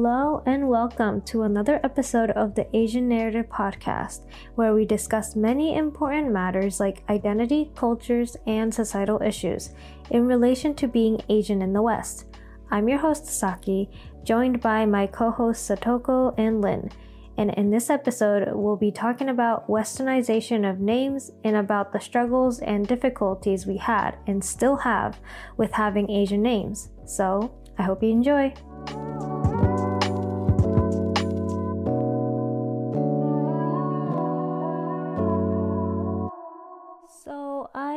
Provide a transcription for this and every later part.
Hello and welcome to another episode of the Asian Narrative Podcast, where we discuss many important matters like identity, cultures, and societal issues in relation to being Asian in the West. I'm your host, Saki, joined by my co hosts Satoko and Linh. And in this episode, we'll be talking about westernization of names and about the struggles and difficulties we had and still have with having Asian names. So, I hope you enjoy.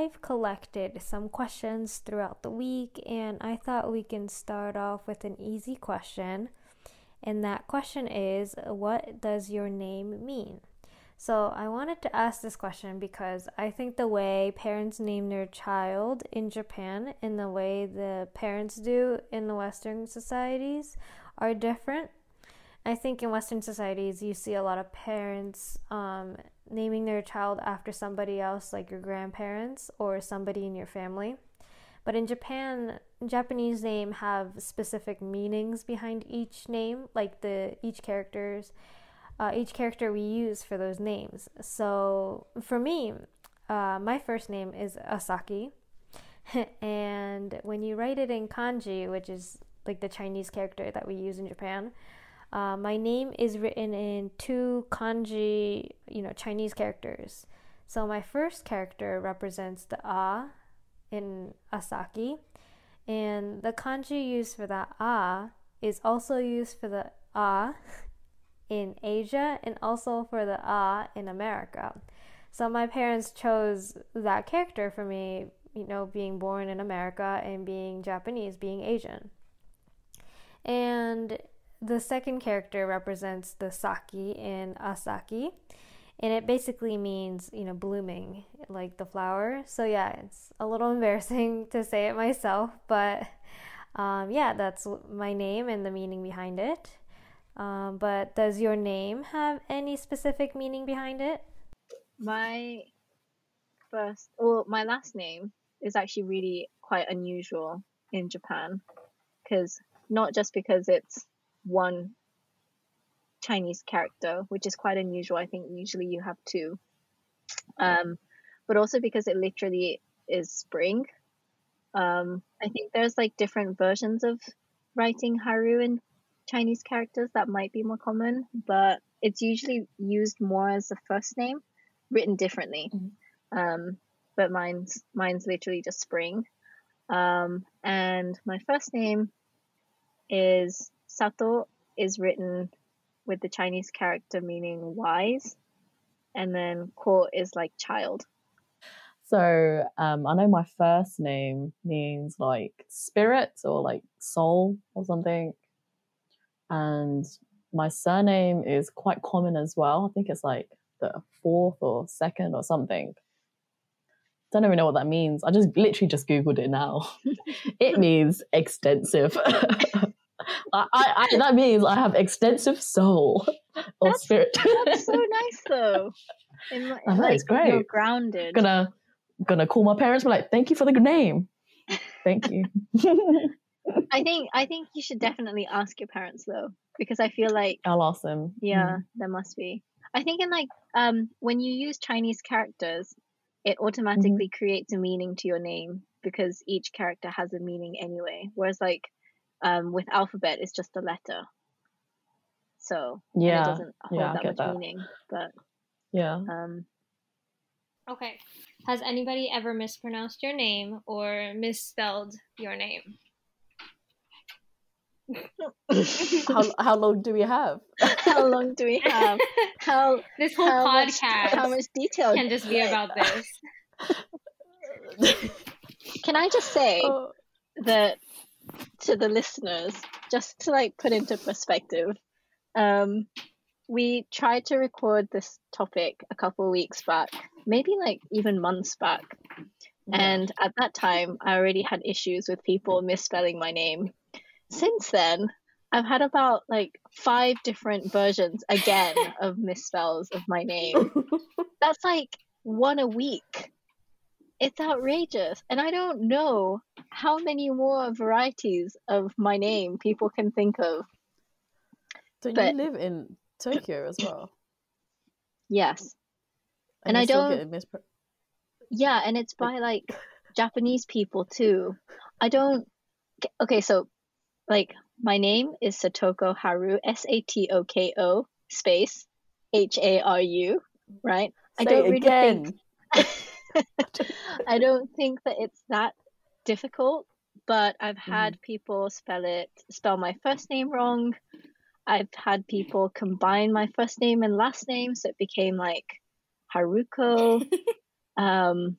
I've collected some questions throughout the week, and I thought we can start off with an easy question. And that question is What does your name mean? So, I wanted to ask this question because I think the way parents name their child in Japan and the way the parents do in the Western societies are different. I think in Western societies, you see a lot of parents um, naming their child after somebody else, like your grandparents or somebody in your family. But in Japan, Japanese name have specific meanings behind each name, like the each characters, uh, each character we use for those names. So for me, uh, my first name is Asaki, and when you write it in kanji, which is like the Chinese character that we use in Japan, uh, my name is written in two kanji, you know, Chinese characters. So my first character represents the a in Asaki. And the kanji used for that a is also used for the a in Asia and also for the a in America. So my parents chose that character for me, you know, being born in America and being Japanese, being Asian. And the second character represents the saki in Asaki and it basically means you know blooming like the flower. So yeah it's a little embarrassing to say it myself but um, yeah that's my name and the meaning behind it. Um, but does your name have any specific meaning behind it? My first or my last name is actually really quite unusual in japan because not just because it's one Chinese character, which is quite unusual. I think usually you have two. Um, but also because it literally is spring. Um, I think there's like different versions of writing Haru in Chinese characters that might be more common, but it's usually used more as a first name, written differently. Mm-hmm. Um, but mine's mine's literally just spring. Um, and my first name is Sato is written with the Chinese character meaning wise, and then ko is like child. So um, I know my first name means like spirit or like soul or something, and my surname is quite common as well. I think it's like the fourth or second or something. Don't even know what that means. I just literally just googled it now. it means extensive. I, I, that means I have extensive soul or that's, spirit. that's so nice, though. In, in, I know, like, it's great. You're grounded. Gonna gonna call my parents. Be like, thank you for the good name. Thank you. I think I think you should definitely ask your parents though, because I feel like I'll ask them. Yeah, mm. there must be. I think in like um when you use Chinese characters, it automatically mm-hmm. creates a meaning to your name because each character has a meaning anyway. Whereas like um, with alphabet, it's just a letter. So yeah, it doesn't hold yeah, that much that. meaning. But yeah. Um, okay. Has anybody ever mispronounced your name or misspelled your name? how how long do we have? how long do we have? How this whole how podcast? Much, how much detail can just be about this? can I just say oh. that to the listeners, just to like put into perspective, um, we tried to record this topic a couple weeks back, maybe like even months back. And at that time, I already had issues with people misspelling my name. Since then, I've had about like five different versions again of misspells of my name. That's like one a week. It's outrageous. And I don't know how many more varieties of my name people can think of. Don't But- you live in Tokyo as well? Yes. And I you still don't- mispr- Yeah, and it's by like Japanese people too. I don't. Okay, so like my name is Satoko Haru, S A T O K O space H A R U, right? I don't it really again. think I don't think that it's that difficult, but I've had people spell it spell my first name wrong. I've had people combine my first name and last name, so it became like Haruko. um,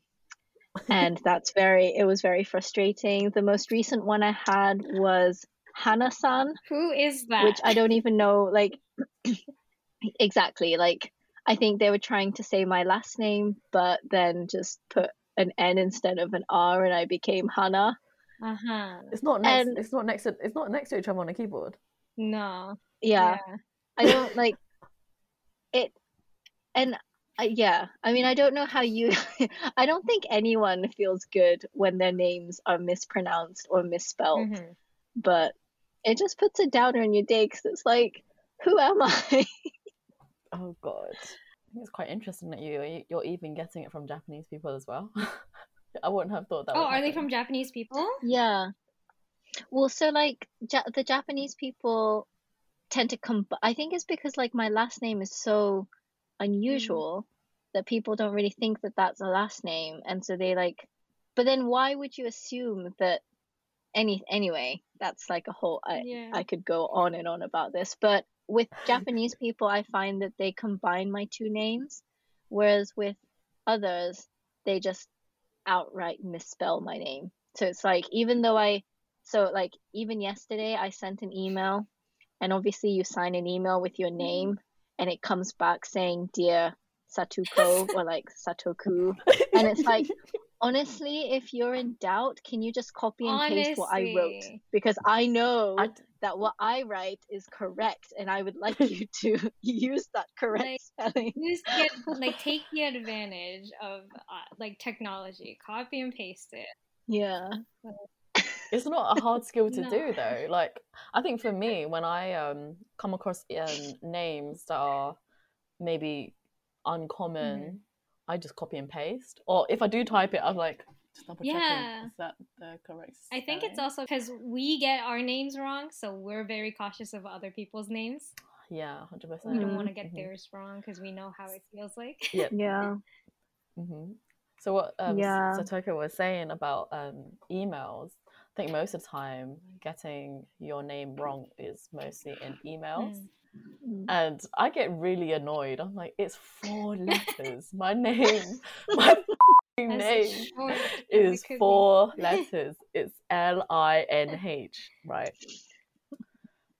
and that's very it was very frustrating. The most recent one I had was Hana-san, Who is that? which I don't even know like exactly like I think they were trying to say my last name, but then just put an N instead of an R, and I became Hannah. Uh huh. It's not next. And- it's not next to. It's not next to each other on a keyboard. No. Yeah, I don't like it, and uh, yeah, I mean, I don't know how you. I don't think anyone feels good when their names are mispronounced or misspelled, Mhm. but it just puts a downer in your day because it's like, who am I? Oh god. I think it's quite interesting that you you're even getting it from Japanese people as well. I wouldn't have thought that. Oh, would are they from Japanese people? Yeah. Well, so like ja- the Japanese people tend to come. I think it's because like my last name is so unusual mm. that people don't really think that that's a last name, and so they like. But then, why would you assume that? Any anyway, that's like a whole. I Yeah. I could go on and on about this, but with Japanese people, I find that they combine my two names, whereas with others, they just outright misspell my name. So it's like even though I so like even yesterday I sent an email and obviously you sign an email with your name and it comes back saying dear Satuko or like Satoku and it's like honestly if you're in doubt can you just copy and paste what I wrote because I know I, that what I write is correct and I would like you to use that correct Like- spelling. Just get like take the advantage of uh, like technology. Copy and paste it. Yeah. it's not a hard skill to No. do though. Like I think for me, when I um come across um, names that are maybe uncommon, Mm-hmm. I just copy and paste. Or if I do type it, I'm like just double checking. Yeah. Is that the correct? I think it's also because we get our names wrong, so we're very cautious of other people's names. yeah, hundred percent. We don't want to get Mhm. theirs wrong because we know how it feels like. Yeah. Yeah. hmm So what um, Yeah. Satoko was saying about um, emails, I think most of the time getting your name wrong is mostly in emails. Mm. Mm. And I get really annoyed. I'm like, it's four letters. My name, my name is could be- four letters. It's L I N H, right?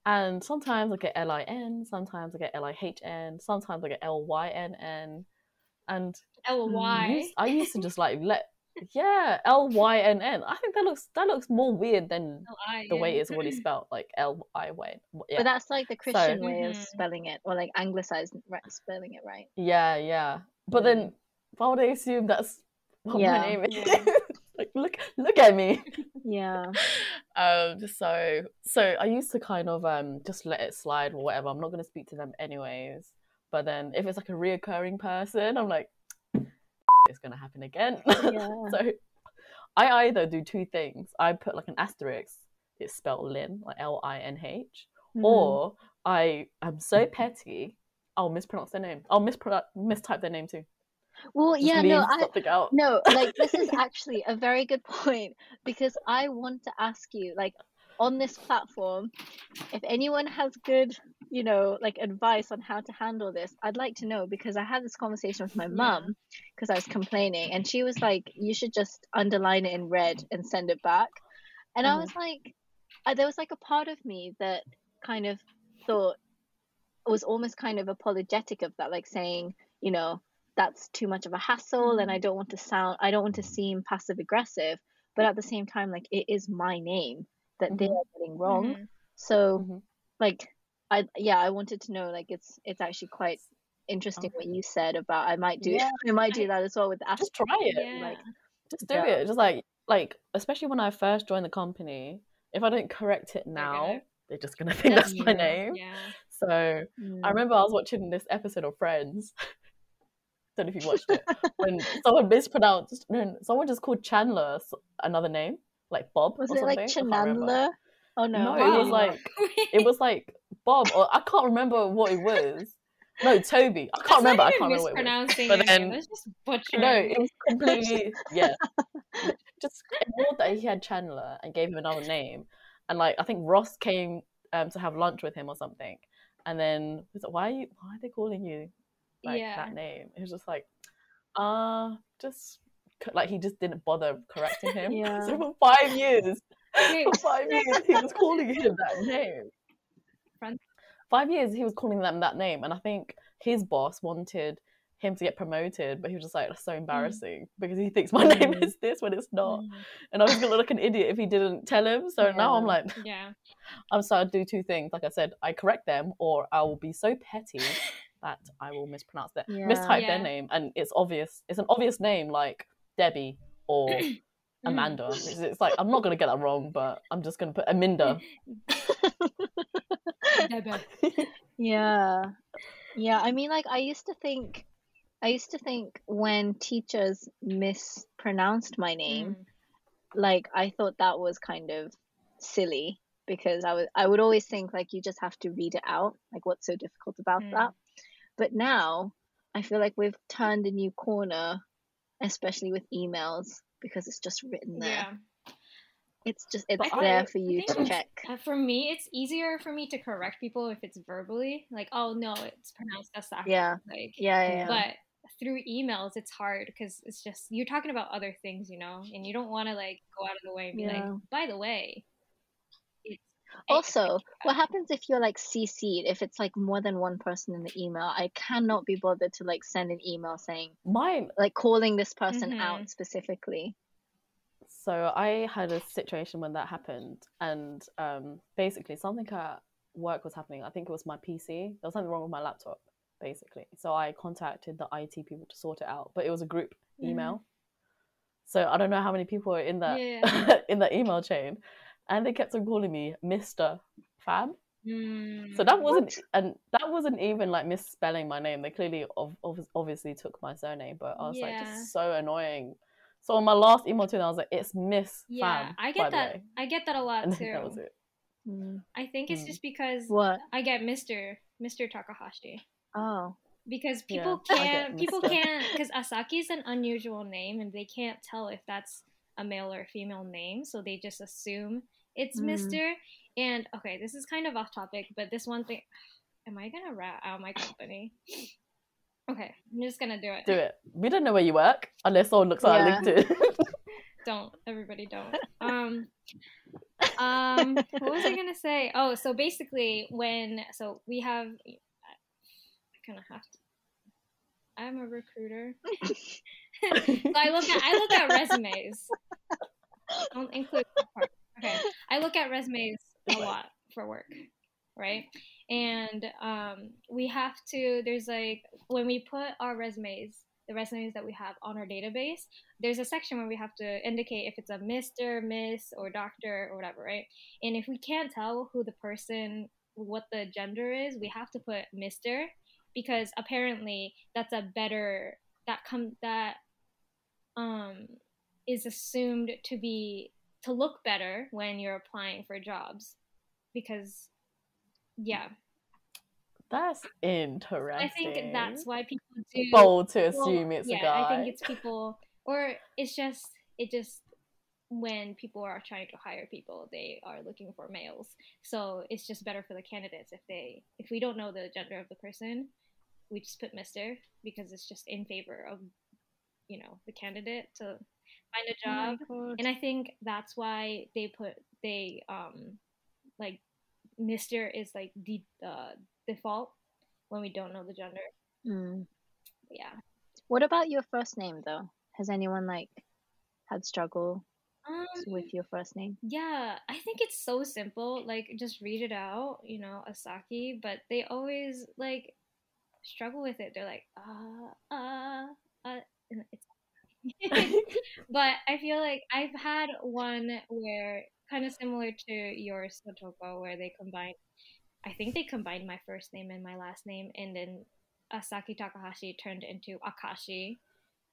And sometimes I get L I N, sometimes I get L I H N, sometimes I get L Y N N. And L Y. I used to just like let yeah L Y N N. I think that looks that looks more weird than L-I, the way it's already spelled, like L I Y. But Yeah, that's like the Christian way of Mhm. spelling it, or like anglicized right, spelling it right. yeah, yeah. But then why would I assume that's what Yeah. my name is? Like look look at me. Yeah. Um. So so I used to kind of um just let it slide or whatever. I'm not gonna speak to them anyways. But then if it's like a reoccurring person, I'm like, it's gonna happen again. Yeah. so I either do two things. I put like an asterisk. It's spelled Lin, like L I N H, Mhm. or I am so petty. I'll mispronounce their name. I'll mispro- mistype their name too. well, Just yeah, no, I no, like this is actually a very good point because I want to ask you, like, on this platform, if anyone has good, you know, like advice on how to handle this, I'd like to know because I had this conversation with my mum because I was complaining, and she was like, "You should just underline it in red and send it back," and I Mhm. was like, I, there was like a part of me that kind of thought was almost kind of apologetic of that, like saying, you know, that's too much of a hassle and I don't want to sound I don't want to seem passive aggressive, but at the same time like it is my name that they Mhm. are getting wrong. Mhm. So Mhm. like I yeah, I wanted to know like it's it's actually quite interesting what you said about I might do Yeah. I might do that as well with the Just try it. Yeah. Like Just do Yeah. it. Just like like especially when I first joined the company, if I don't correct it now, gonna- they're just gonna think That's that's my name. Yeah. So I Mm. remember I was watching this episode of Friends. Don't know if you watched it. When someone mispronounced, no, someone just called Chandler another name, like Bob Was or it like something. I. Chandler? Oh no. No, I it was like it was like Bob, or I can't remember what it was. No, Toby. I can't remember. I can't remember what it was. mispronouncing But then- name. Just butchering. No, it was completely yeah. Just ignored that he had Chandler and gave him another name, and like I think Ross came um, to have lunch with him or something, and then was like, why are you why are they calling you like Yeah. that name? It was just like, uh just like he just didn't bother correcting him. Yeah. so for five years, for five years he was calling him that name. Friend- Five years he was calling them that name, and I think his boss wanted him to get promoted, but he was just like, "That's so embarrassing because he thinks my name Mm. is this when it's not." Mm, And I was gonna look like an idiot if he didn't tell him. So now I'm like, yeah. I'm so I do two things. Like I said, I correct them, or I will be so petty that I will mispronounce their Yeah. mistype Yeah. their name, and it's obvious. It's an obvious name like Debbie or Amanda. It's, it's like I'm not gonna get that wrong, but I'm just gonna put Aminda. Yeah. Yeah, I mean like I used to think I used to think when teachers mispronounced my name, Mm. like I thought that was kind of silly because I would I would always think like you just have to read it out. Like what's so difficult about Mm. that? But now I feel like we've turned a new corner, especially with emails, because it's just written there. Yeah. It's just it's But I- there for you to check. Uh, for me, it's easier for me to correct people if it's verbally, like, "Oh no, it's pronounced Asaka." Yeah. Like, Yeah, yeah. yeah. but through emails, it's hard because it's just you're talking about other things, you know, and you don't want to like go out of the way and be Yeah. like, "By the way." Also, what happens if you're like CC'd? If it's like more than one person in the email, I cannot be bothered to like send an email saying my like calling this person Mhm. out specifically. So I had a situation when that happened, and um, basically something at work was happening. I think it was my PC. There was something wrong with my laptop, basically. So I contacted the IT people to sort it out, but it was a group Mhm. email. So I don't know how many people are in that Yeah. in that email chain, and they kept on calling me Mister Pham. Mm. So that wasn't, and that wasn't even like misspelling my name. They clearly ov- obviously took my surname, but I was like, just so annoying. So on my last email to them, I was like, it's Miss yeah, Pham. I get that. I get that a lot And too. that was it. Mm. I think it's Mm. just because What? I get Mister Mister Takahashi. Oh. because people I get can't people can't because asaki is an unusual name and they can't tell if that's a male or female name so they just assume it's Mm. mr and okay this is kind of off topic but this one thing am i gonna rat out my company okay i'm just gonna do it. Do it. We don't know where you work unless someone looks at Yeah. our LinkedIn. don't. Everybody don't. Um um what was i gonna say? Oh so basically when so we have i kind of have to i'm a recruiter. So i look at i look at resumes. Don't include okay. I look at resumes a lot for work right and um we have to there's like when we put our resumes the resumes that we have on our database there's a section where we have to indicate if it's a Mr., Miss, or Doctor, or whatever, right? And if we can't tell who the person, what the gender is, we have to put Mr. because apparently that's a better that come that um is assumed to be to look better when you're applying for jobs because yeah That's interesting. i think that's why people do bold to well, assume it's yeah, a guy. I think it's people, or it's just it just when people are trying to hire people, they are looking for males. So it's just better for the candidates if they if we don't know the gender of the person, we just put Mister because it's just in favor of you know the candidate to find a job. And I think that's why they put they um like Mister is like the uh, default when we don't know the gender. Mm. Yeah. What about your first name though? Has anyone like had struggle Um, with your first name? Yeah, I think it's so simple. Like, just read it out, you know, Asaki. But they always like struggle with it. They're like, uh, uh, uh. but I feel like I've had one where kind of similar to your Satoko, where they combine I think they combined my first name and my last name, and then Asaki Takahashi turned into Akashi.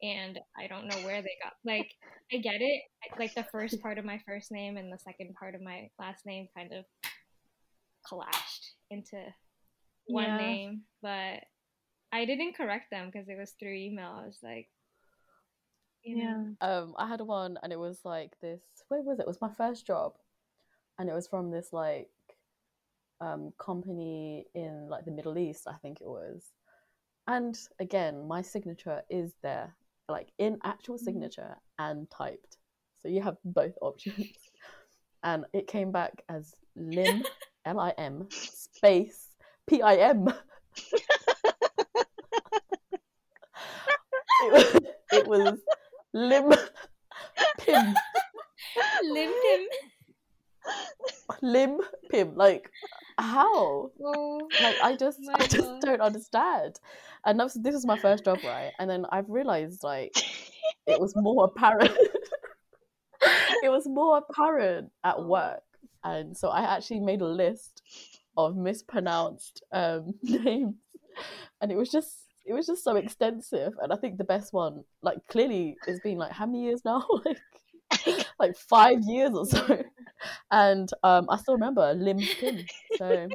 And I don't know where they got like I get it like the first part of my first name and the second part of my last name kind of collapsed into one yeah. name, but I didn't correct them because it was through email. I was like, you know. yeah. Um, I had one, and it was like this. Where was it? It was my first job, and it was from this like um company in like the Middle East. I think it was. And again, my signature is there, like in actual mm-hmm. signature and typed. So you have both options. and it came back as Lim, L I M, space P I M. it was Lim Pim. Lim Pim. Lim Pim. Like how? Oh, like I just I just God. don't understand. And this was my first job, right? And then I've realized like it was more apparent. it was more apparent at oh. work, and so I actually made a list of mispronounced um, names, and it was just it was just so extensive. And I think the best one, like clearly, it's been like how many years now? like like five years or so. And um, I still remember Lim Kim. So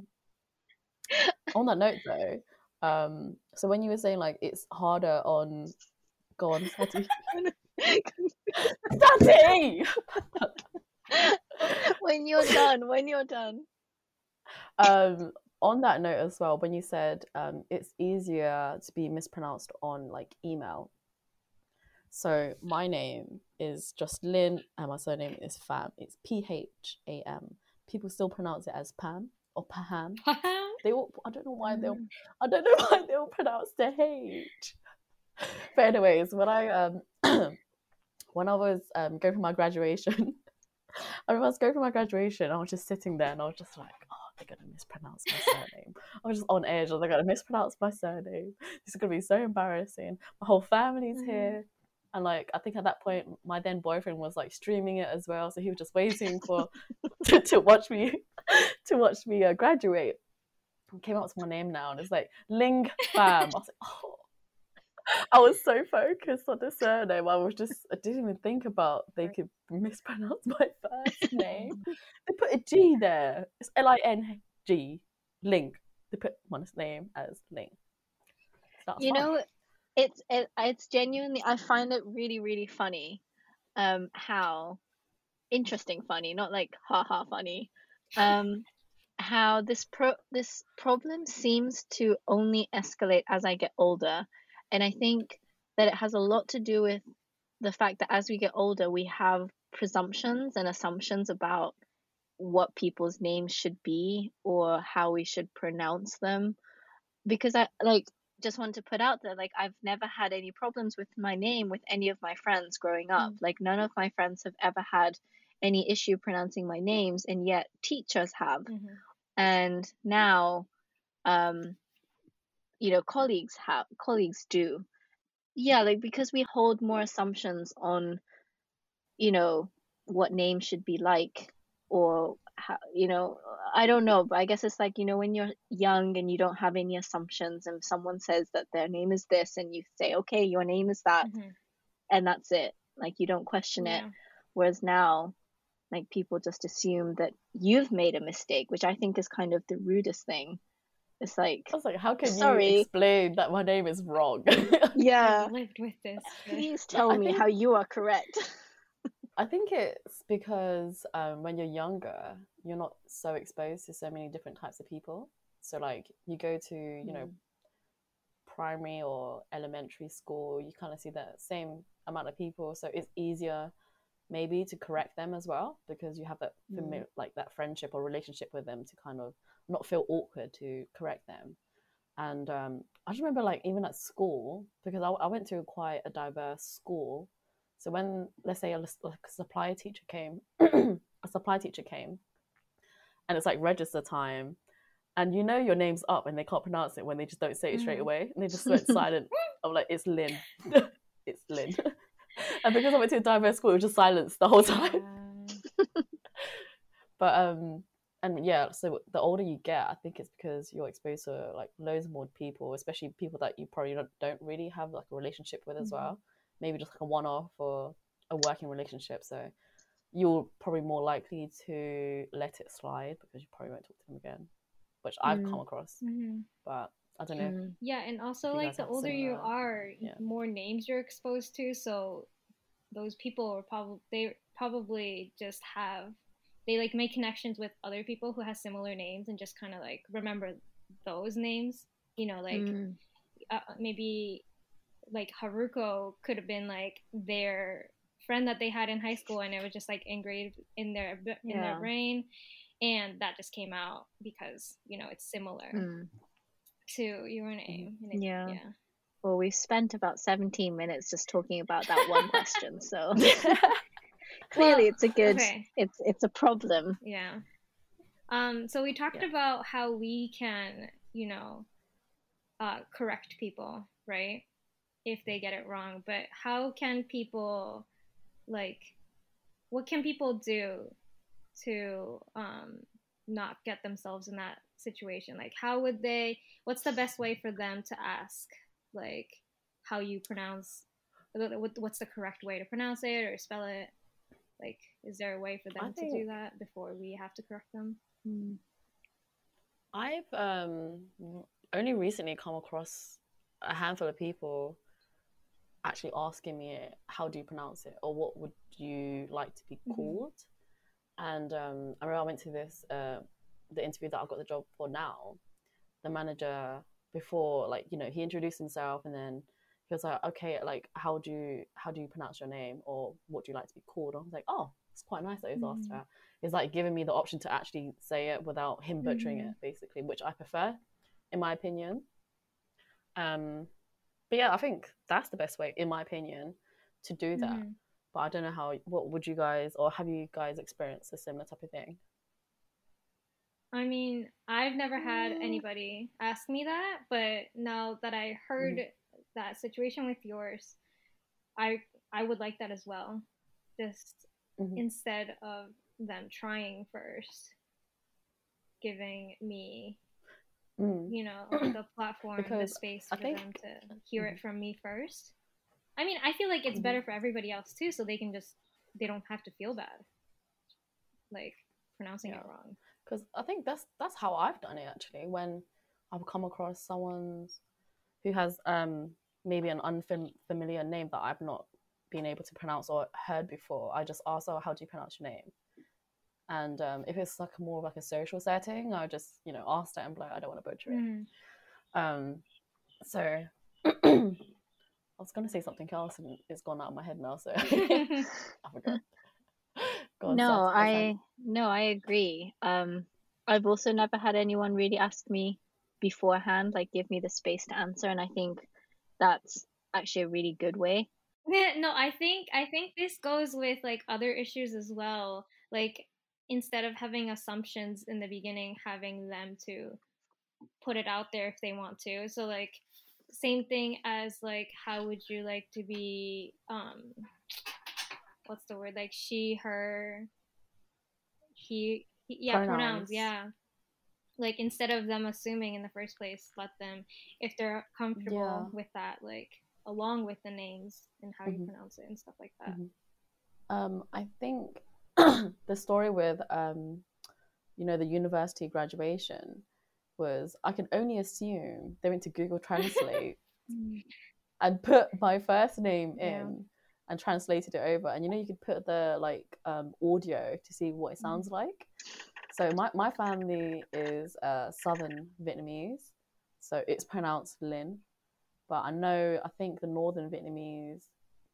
on that note, though, um, so when you were saying like it's harder on, go on, when you're done, when you're done. Um, on that note as well, when you said um, it's easier to be mispronounced on like email. So my name is just Linh, and my surname is Pham. It's P H A M. People still pronounce it as Pam or Paham. They all, I don't know why they'll, mm. I don't know why they all pronounce the H. But anyways, when I um when I was um going for my graduation, I remember I was going for my graduation. I was just sitting there, and I was just like, oh, they're gonna mispronounce my surname. I was just on edge. I was like, they're gonna mispronounce my surname. This is gonna be so embarrassing. My whole family's mm-hmm. here. And like I think at that point my then boyfriend was like streaming it as well, so he was just waiting for to, to, watch me to watch me uh, graduate. Came up with my name now, and it's like Ling Pham. I was like, oh. I was so focused on the surname. I was just I didn't even think about they could mispronounce my first name. they put a G there. It's L I N G. Ling. They put my name as Ling. you fun. know, it's it, it's genuinely I find it really really funny, um, how interesting funny, not like ha ha funny, um, how this pro this problem seems to only escalate as I get older, and I think that it has a lot to do with the fact that as we get older, we have presumptions and assumptions about what people's names should be or how we should pronounce them. Because i like just want to put out there like I've never had any problems with my name with any of my friends growing up. Mm. Like none of my friends have ever had any issue pronouncing my names and yet teachers have. Mm-hmm. And now um you know colleagues have colleagues do. Yeah, like because we hold more assumptions on you know what names should be like or how, you know i don't know but i guess it's like you know when you're young and you don't have any assumptions and someone says that their name is this and you say okay your name is that mm-hmm. and that's it like you don't question yeah. it whereas now like people just assume that you've made a mistake which i think is kind of the rudest thing it's like I was like, how can sorry. you explain that my name is wrong? yeah, I've lived with this. Please tell me think... how you are correct. I think it's because um, when you're younger, you're not so exposed to so many different types of people. So, like, you go to, you mm. know, primary or elementary school, you kind of see the same amount of people. So, it's easier maybe to correct them as well because you have that mm. like that friendship or relationship with them to kind of not feel awkward to correct them. And um, I just remember, like, even at school, because I, I went to quite a diverse school so when let's say a, like a supply teacher came, a supply teacher came, and it's like register time, and you know your name's up and they can't pronounce it when they just don't say it straight mm. away and they just went silent. I'm like, it's Linh, it's Linh, and because I went to a diverse school, it was just silence the whole time. but um, and yeah, so the older you get, I think it's because you're exposed to like loads more people, especially people that you probably don't, don't really have like a relationship with as Mhm. well. Maybe just like a one off or a working relationship. So you're probably more likely to let it slide because you probably won't talk to them again, which I've Mm. come across. hmm But I don't know. Mm. Yeah, and also like the older you are, yeah. more names you're exposed to. So those people are probably they probably just have they like make connections with other people who have similar names and just kind of like remember those names. You know, like Mm. uh, maybe like Haruko could have been like their friend that they had in high school, and it was just like engraved in their in their brain, and that just came out because you know it's similar Mm. to your name. and it- Yeah. yeah. Well, we've spent about 17 minutes just talking about that one question, so clearly Well, it's a good, okay. it's it's a problem. Yeah. Um, so we talked Yeah. about how we can, you know, uh, correct people, right? If they get it wrong. But how can people, like, what can people do to um, not get themselves in that situation? Like, how would they, what's the best way for them to ask, like, how you pronounce, what's the correct way to pronounce it or spell it? Like, is there a way for them I to do that before we have to correct them? I've um, only recently come across a handful of people actually asking me, "How do you pronounce it?" or "What would you like to be Mhm. called?" And um, I remember I went to this uh, the interview that I got the job for now. The manager before, like you know, he introduced himself and then he was like, "Okay, like how do you how do you pronounce your name or what do you like to be called?" I was like, "Oh, it's quite nice that he's asked Mhm. that." He's like giving me the option to actually say it without him butchering Mhm. it, basically, which I prefer, in my opinion. Um, but yeah, I think that's the best way, in my opinion, to do that. Mhm. But I don't know how. What would you guys, or have you guys experienced a similar type of thing? I mean, I've never had Mm. anybody ask me that, but now that I heard that situation with yours, I I would like that as well. Just Mhm. instead of them trying first, giving me, Mm. you know, the platform, the space for think- them to hear it from me first. I mean, I feel like it's Mhm. better for everybody else too, so they can just they don't have to feel bad, like pronouncing it wrong. because I think that's that's how I've done it actually. When I've come across someone's who has um maybe an unfamiliar name that I've not been able to pronounce or heard before, I just ask, "Oh, how do you pronounce your name?" And um, if it's like more of like a social setting, I just you know ask that and be like, "I don't want to butcher it." Mhm. Um, so I was gonna say something else and it's gone out of my head now, so I forgot. Go on, no, Sam, Sam. I no, I agree. Um, I've also never had anyone really ask me beforehand, like give me the space to answer, and I think that's actually a really good way. Yeah, no, I think I think this goes with like other issues as well. Like instead of having assumptions in the beginning, having them to put it out there if they want to. So like same thing as like how would you like to be um what's the word like she her he, he yeah pronouns. Pronouns. yeah like instead of them assuming in the first place let them if they're comfortable Yeah. with that like along with the names and how you Mhm. pronounce it and stuff like that Mhm. Um, I think the story with um, you know, the university graduation was I can only assume they went to Google Translate and put my first name Yeah. in and translated it over. And you know, you could put the like um, audio to see what it sounds like. So my, my family is uh, Southern Vietnamese, so it's pronounced Lin. But I know I think the Northern Vietnamese,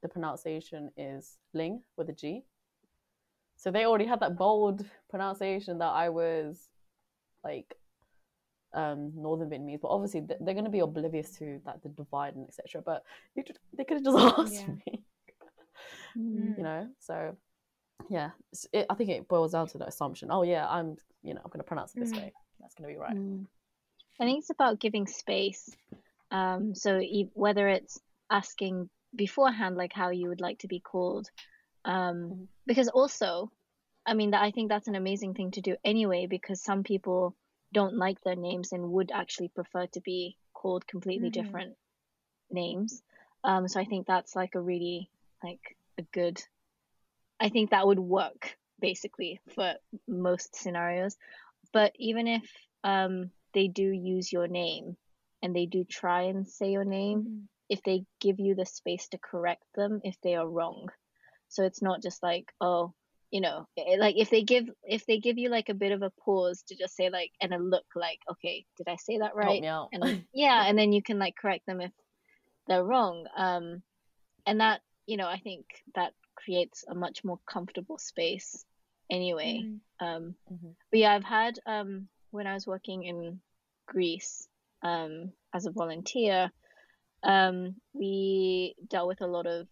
the pronunciation is Ling with a G. So they already had that bold pronunciation that I was like um, Northern Vietnamese, but obviously th- they're going to be oblivious to that the divide and etc. But you could, they could have just asked Yeah. me, Mm. you know. So yeah, it, I think it boils down to the assumption. Oh yeah, I'm you know I'm going to pronounce it this Mm. way. That's going to be right. Mm. I think it's about giving space. Um, so e- whether it's asking beforehand, like how you would like to be called, um, Mhm. because also, I mean, that I think that's an amazing thing to do anyway because some people don't like their names and would actually prefer to be called completely Mhm. different names. Um, so I think that's like a really like a good. I think that would work basically for most scenarios. But even if um, they do use your name and they do try and say your name, Mhm. if they give you the space to correct them if they are wrong. So it's not just like, oh, you know, like if they give if they give you like a bit of a pause to just say like and a look like, okay, did I say that Help right? me out. And yeah, and then you can like correct them if they're wrong. Um and that, you know, I think that creates a much more comfortable space anyway. Mhm. Um Mhm. but yeah, I've had um when I was working in Greece um as a volunteer, um we dealt with a lot of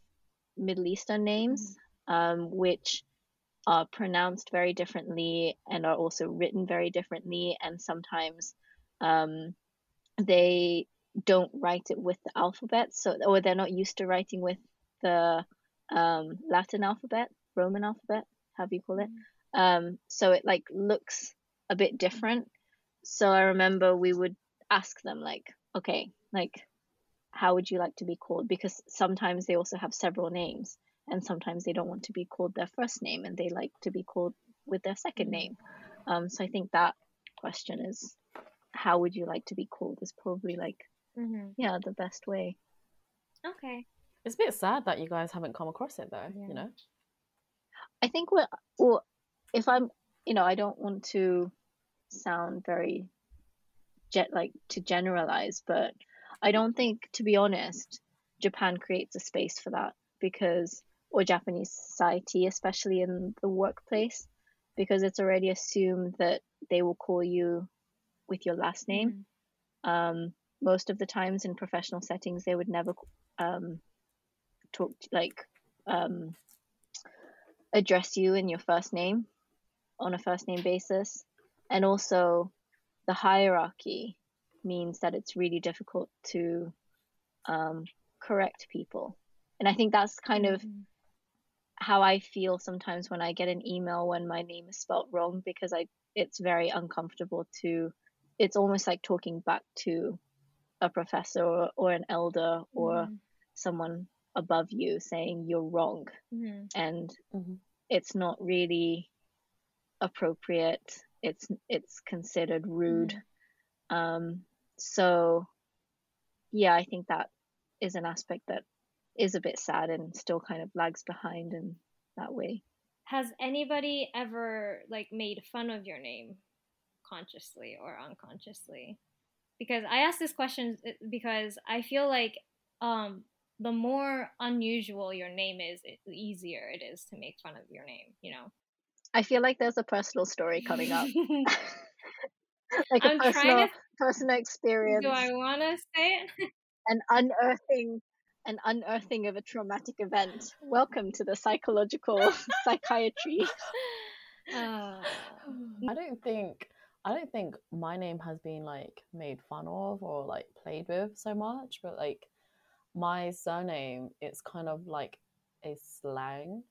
Middle Eastern names, um, which are pronounced very differently and are also written very differently, and sometimes um they don't write it with the alphabet, so or they're not used to writing with the um Latin alphabet, Roman alphabet, however you call it. Um, so it like looks a bit different. So I remember we would ask them like, okay, like how would you like to be called? Because sometimes they also have several names and sometimes they don't want to be called their first name and they like to be called with their second name. Um, so I think that question is how would you like to be called is probably like Mhm. yeah the best way. Okay. It's a bit sad that you guys haven't come across it though. Yeah. You know. I think what well if I'm you know I don't want to sound very jet like to generalize, but I don't think to be honest Japan creates a space for that because or Japanese society especially in the workplace because it's already assumed that they will call you with your last name. Um, most of the times in professional settings they would never um, talk like um, address you in your first name on a first name basis. And also, the hierarchy means that it's really difficult to um, correct people. And I think that's kind of Mhm. how I feel sometimes when I get an email when my name is spelt wrong because I it's very uncomfortable to it's almost like talking back to a professor or, or an elder or Mhm. someone above you saying you're wrong Mhm. and Mhm. it's not really appropriate it's it's considered rude um so yeah i think that is an aspect that is a bit sad and still kind of lags behind in that way Has anybody ever like made fun of your name consciously or unconsciously? Because I ask this question uh, because I feel like um the more unusual your name is, the easier it is to make fun of your name, you know. i feel like there's a personal story coming up like a I'm trying personal to personal experience do I want to say it? an unearthing an unearthing of a traumatic event welcome to the psychological psychiatry Uh, I don't think I don't think my name has been like made fun of or like played with so much, but like my surname it's kind of like a slang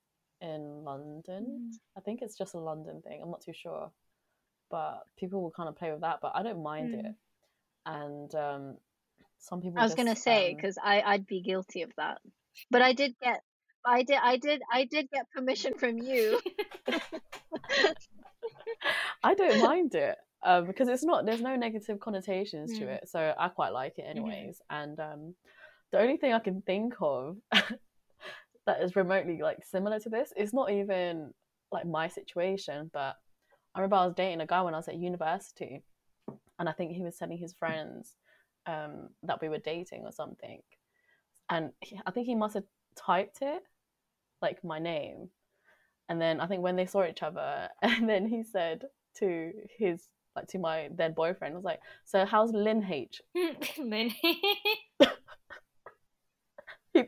in London. I think it's just a London thing. I'm not too sure. But people will kind of play with that, but I don't mind Mm. it. And um some people I was just, gonna say um, because I I'd be guilty of that, but I did get I did I did I did get permission from you. I don't mind it um, because it's not. There's no negative connotations to Mm. it, so I quite like it anyways. And um, the only thing I can think of that is remotely like similar to this is not even like my situation, but I remember I was dating a guy when I was at university, and I think he was telling his friends um, that we were dating or something, and he, I think he must have typed it like my name and then I think when they saw each other, and then he said to his like to my then boyfriend, was like, "So how's Lynn H?" Lynn. He,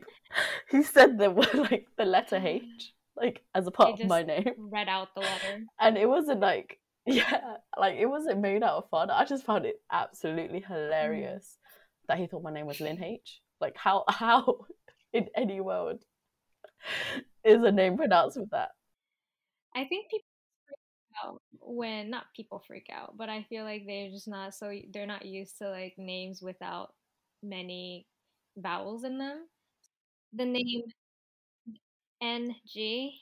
he said the word like the letter H like as a part of my name, read out the letter. and it wasn't like yeah, like it wasn't made out of fun. I just found it absolutely hilarious mm. that he thought my name was Lynn H. Like how how in any world is a name pronounced with that? I think people out when not people freak out, but I feel like they're just not so they're not used to like names without many vowels in them. The name NG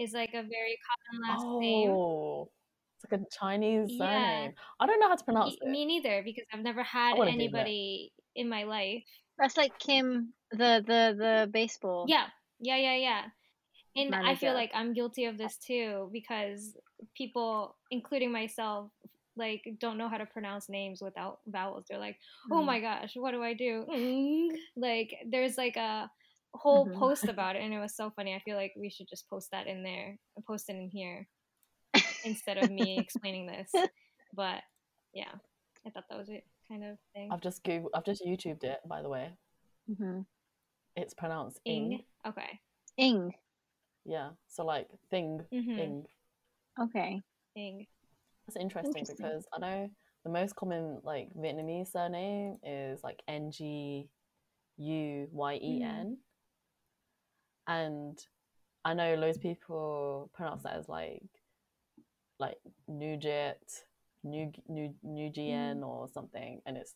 is like a very common last name. Oh, it's like a Chinese Yeah. surname. I don't know how to pronounce Me, it. me neither, because I've never had wanna Google it. anybody in my life. That's like Kim, the the the baseball. Yeah, yeah, yeah, yeah. And I feel like I'm guilty of this too because people, including myself, like don't know how to pronounce names without vowels. They're like, "Oh Mhm. my gosh, what do I do?" Mm. Like there's like a whole Mhm. post about it, and it was so funny. I feel like we should just post that in there, post it in here instead of me explaining this. But yeah, I thought that was it, kind of thing. I've just Googled, I've just YouTubed it, by the way. hmm It's pronounced ing. Ing. Okay. Ing. Yeah. So like thing, Mhm. ing. Okay. Ing. That's interesting, Interesting. because I know the most common like Vietnamese surname is like N G U Y E N. And I know loads of people pronounce that as like like Nugget, New New Nugien or something. And it's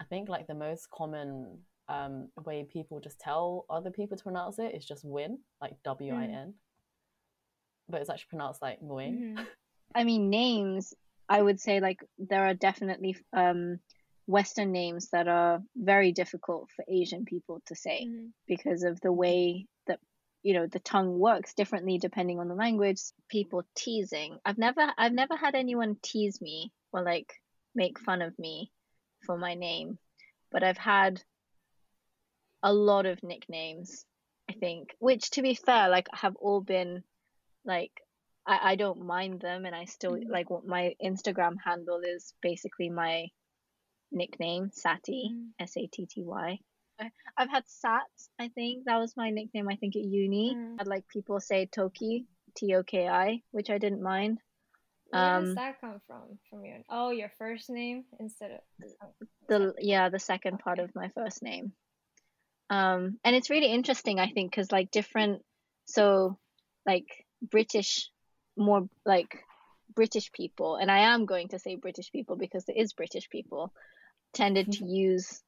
I think like the most common um way people just tell other people to pronounce it is just win, like W I N. But it's actually pronounced like Nguyen. Mhm. I mean, names. I would say like there are definitely um, Western names that are very difficult for Asian people to say Mhm. because of the way that you know the tongue works differently depending on the language. People teasing. I've never I've never had anyone tease me or like make fun of me for my name, but I've had a lot of nicknames. I think, which to be fair, like have all been like I, I don't mind them and I still Mhm. like what my Instagram handle is basically my nickname, Sati, Mhm. S A T T Y. I- I've had Sat, I think that was my nickname I think at uni. Mm. I'd like people say Toki, T O K I, which I didn't mind. Where does Um, that come from? From you? Oh, your first name instead of. oh, the yeah the second part of my first name um and it's really interesting i think because like different so like british more like british people and i am going to say british people because it is british people tended to use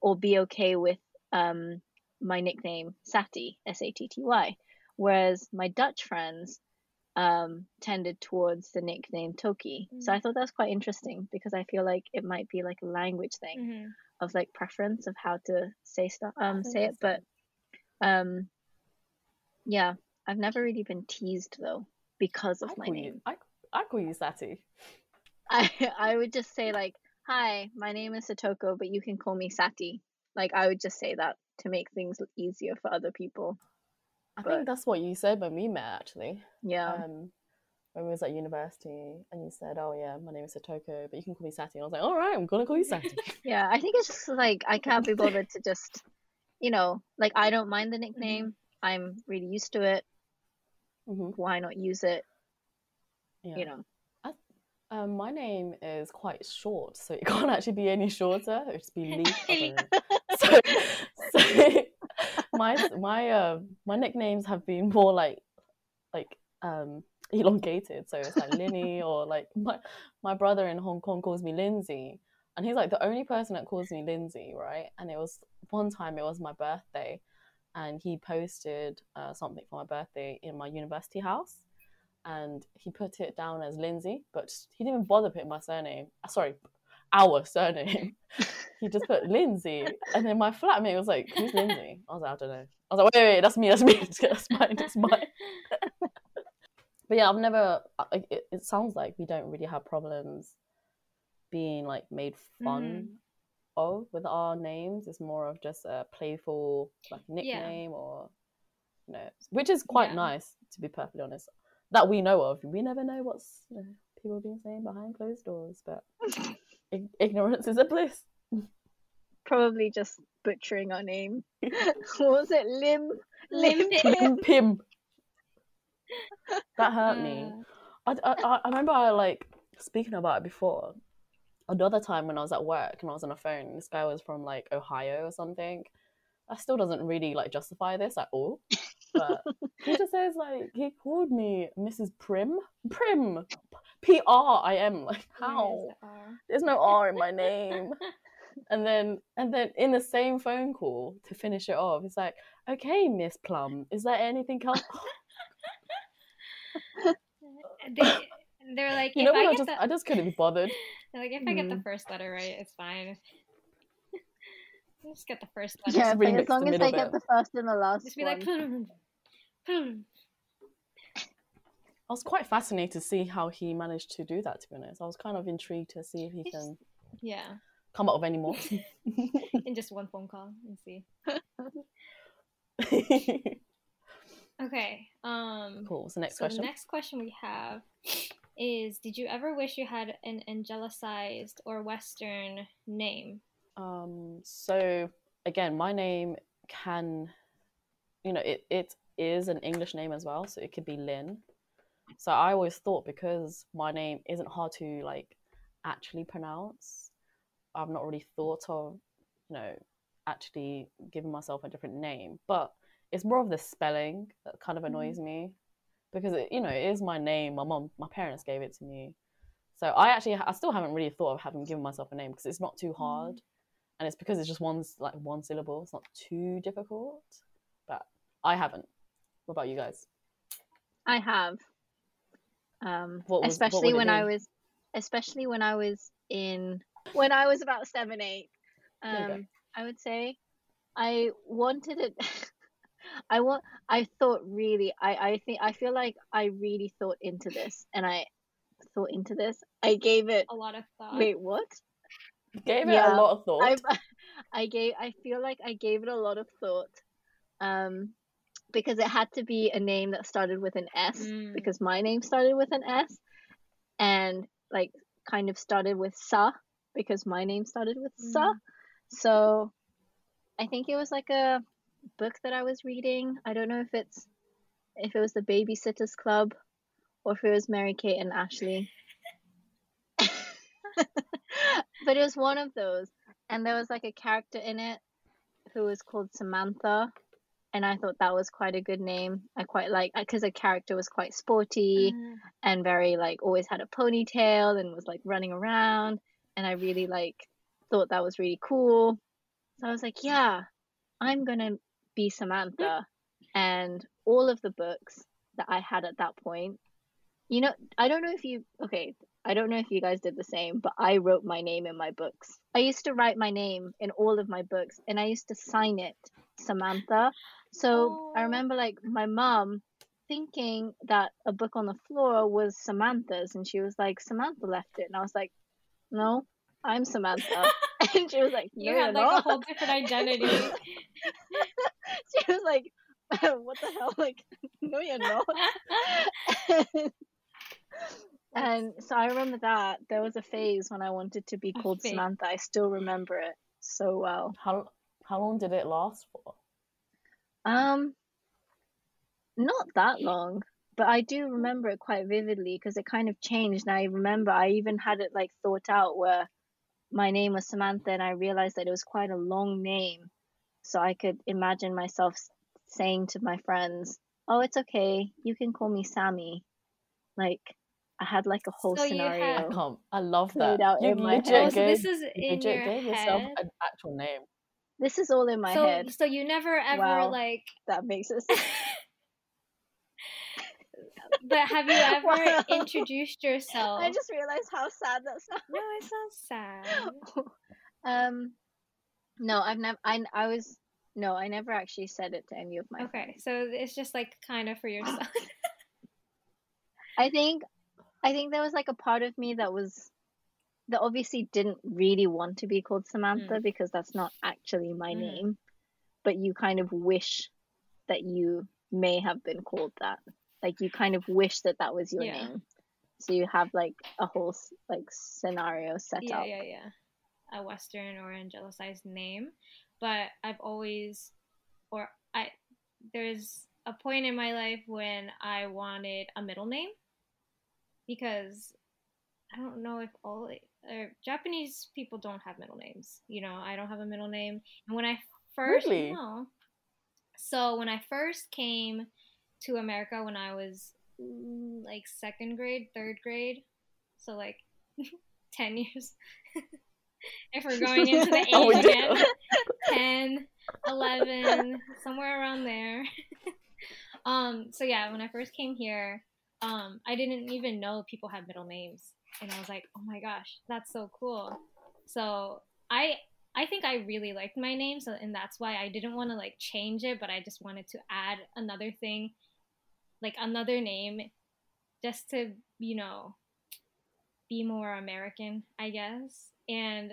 or be okay with um my nickname sati s-a-t-t-y whereas my dutch friends um tended towards the nickname toki so i thought that was quite interesting because i feel like it might be like a language thing Mhm. of like preference of how to say stuff um say it but um yeah i've never really been teased though because of I my name you I, I call you Sati. i i would just say like hi my name is satoko but you can call me sati. Like i would just say that to make things easier for other people. I But- think that's what you said when we met actually. yeah. Um, when we was at university, and you said, "Oh yeah, my name is Satoko, but you can call me Sati." And I was like, "All right, I'm gonna call you Sati." yeah i think it's just like i can't be bothered to just you know like i don't mind the nickname. I'm really used to it. Hmm why not use it? Yeah. you know Um, my name is quite short, so it can't actually be any shorter. It would just be Lee. I don't know. so, so my my uh, my nicknames have been more like like um elongated. So it's like Linny or like my my brother in Hong Kong calls me Lindsay, and he's like the only person that calls me Lindsay, right? And it was one time it was my birthday, and he posted uh, something for my birthday in my university house. And he put it down as Lindsay, but he didn't even bother putting my surname. uh, Sorry, our surname. he just put Lindsay, and then my flatmate was like, "Who's Lindsay?" I was like, "I don't know." I was like, "Wait, wait, wait that's me, that's me, that's mine, that's mine." but yeah, I've never. It, it sounds like we don't really have problems being like made fun of with our names. It's more of just a playful like nickname or you know, which is quite Yeah. nice to be perfectly honest. That we know of. We never know what's you know people being saying behind closed doors, but ig- ignorance is a bliss. probably just butchering our name. what was it? Lim. Lim. Pim, Pim. That hurt me. Uh, I, I, I remember I like speaking about it before. Another time when I was at work and I was on the phone, this guy was from like Ohio or something. That still doesn't really like justify this at all. But he just says like he called me Mrs. Prim. Prim. P R I M. Like how? There's no R in my name. and then and then in the same phone call to finish it off, it's like, okay, Miss Plum, is there anything else? they, they're like, you know if I, what? I just the, I just couldn't be bothered. they're like, if I get the Mm. first letter right, it's fine. just get the first letter. Yeah, but as long as middle they get the first and the last Just be one. like, "Hmm, hmm." I was quite fascinated to see how he managed to do that. To be honest, I was kind of intrigued to see if he can yeah, come up with any more. in just one phone call and see. Okay. Um. cool. What's the next so question? the next question we have is: Did you ever wish you had an angelicized or Western name? Um, so again, my name can, you know, it, it is an English name as well, so it could be Lynn. So I always thought because my name isn't hard to like actually pronounce, I've not really thought of, you know, actually giving myself a different name. But it's more of the spelling that kind of annoys mm. me because it, you know, it is my name. My mom, my parents gave it to me. So I actually, I still haven't really thought of having given myself a name because it's not too mm. hard and it's because it's just one like one syllable. It's not too difficult, but I haven't. What about you guys? I have. Um, What was- especially would when I was, especially when I was in, when I was about seven, eight. There you go. Um, I would say, I wanted it. I want. I thought really. I. I think. I feel like I really thought into this, and I thought into this. I gave it. A lot of thought. Wait, what? Gave it Yeah, a lot of thought. I I gave I feel like I gave it a lot of thought. Um because it had to be a name that started with an S Mm. because my name started with an S and like kind of started with Sa because my name started with Sa. Mm. So I think it was like a book that I was reading. I don't know if it's if it was the Babysitters Club or if it was Mary Kate and Ashley. but it was one of those. And there was like a character in it who was called Samantha. And I thought that was quite a good name. I quite like because the character was quite sporty Uh, and very like always had a ponytail and was like running around. And I really like thought that was really cool. So I was like, yeah, I'm gonna be Samantha. And all of the books that I had at that point, you know, I don't know if you okay, I don't know if you guys did the same, but I wrote my name in my books. I used to write my name in all of my books and I used to sign it Samantha. So I Oh. remember like my mom thinking that a book on the floor was Samantha's and she was like, Samantha left it. And I was like, no, I'm Samantha. and she was like, no, you you're had like not. a whole different identity. she was like, what the hell? Like, no, you're not. and so I remember that there was a phase when I wanted to be A called phase. Samantha. I still remember it so well. how how long did it last for? Um, not that long, but I do remember it quite vividly because it kind of changed. And I remember I even had it like thought out where my name was Samantha, and I realized that it was quite a long name, so I could imagine myself saying to my friends, "Oh, it's okay, you can call me Sammy." Like I had like a whole So you had- I scenario. can't. I love Played that. out You in my legit head. so gave, this is you in legit your gave yourself head. an actual name. This is all in my so, head. so you never ever Wow. like. That makes it. but have you ever Wow. introduced yourself? I just realized how sad that sounds. No, it's not sad. um, no, I've never. I I was no, I never actually said it to any of my. Okay, so it's just like kind of for yourself. I think, I think there was like a part of me that was, that obviously didn't really want to be called Samantha because that's not actually my Mhm. name, but you kind of wish that you may have been called that. Like you kind of wish that that was your Yeah. name. So you have like a whole like scenario set yeah, up. yeah, yeah. A Western or angelicized name, but I've always, or I, there's a point in my life when I wanted a middle name because I don't know if all Japanese people don't have middle names. You know, I don't have a middle name, and when I first Really? no, So when I first came to America when I was mm, like second grade, third grade, so like 10 years. if we're going into the age oh, again, 10, 11, somewhere around there. um, so yeah, when I first came here, um, I didn't even know people had middle names. And I was like, oh my gosh, that's so cool. So I I think I really liked my name, so and that's why I didn't want to like change it, but I just wanted to add another thing, like another name, just to you know be more American, I guess. And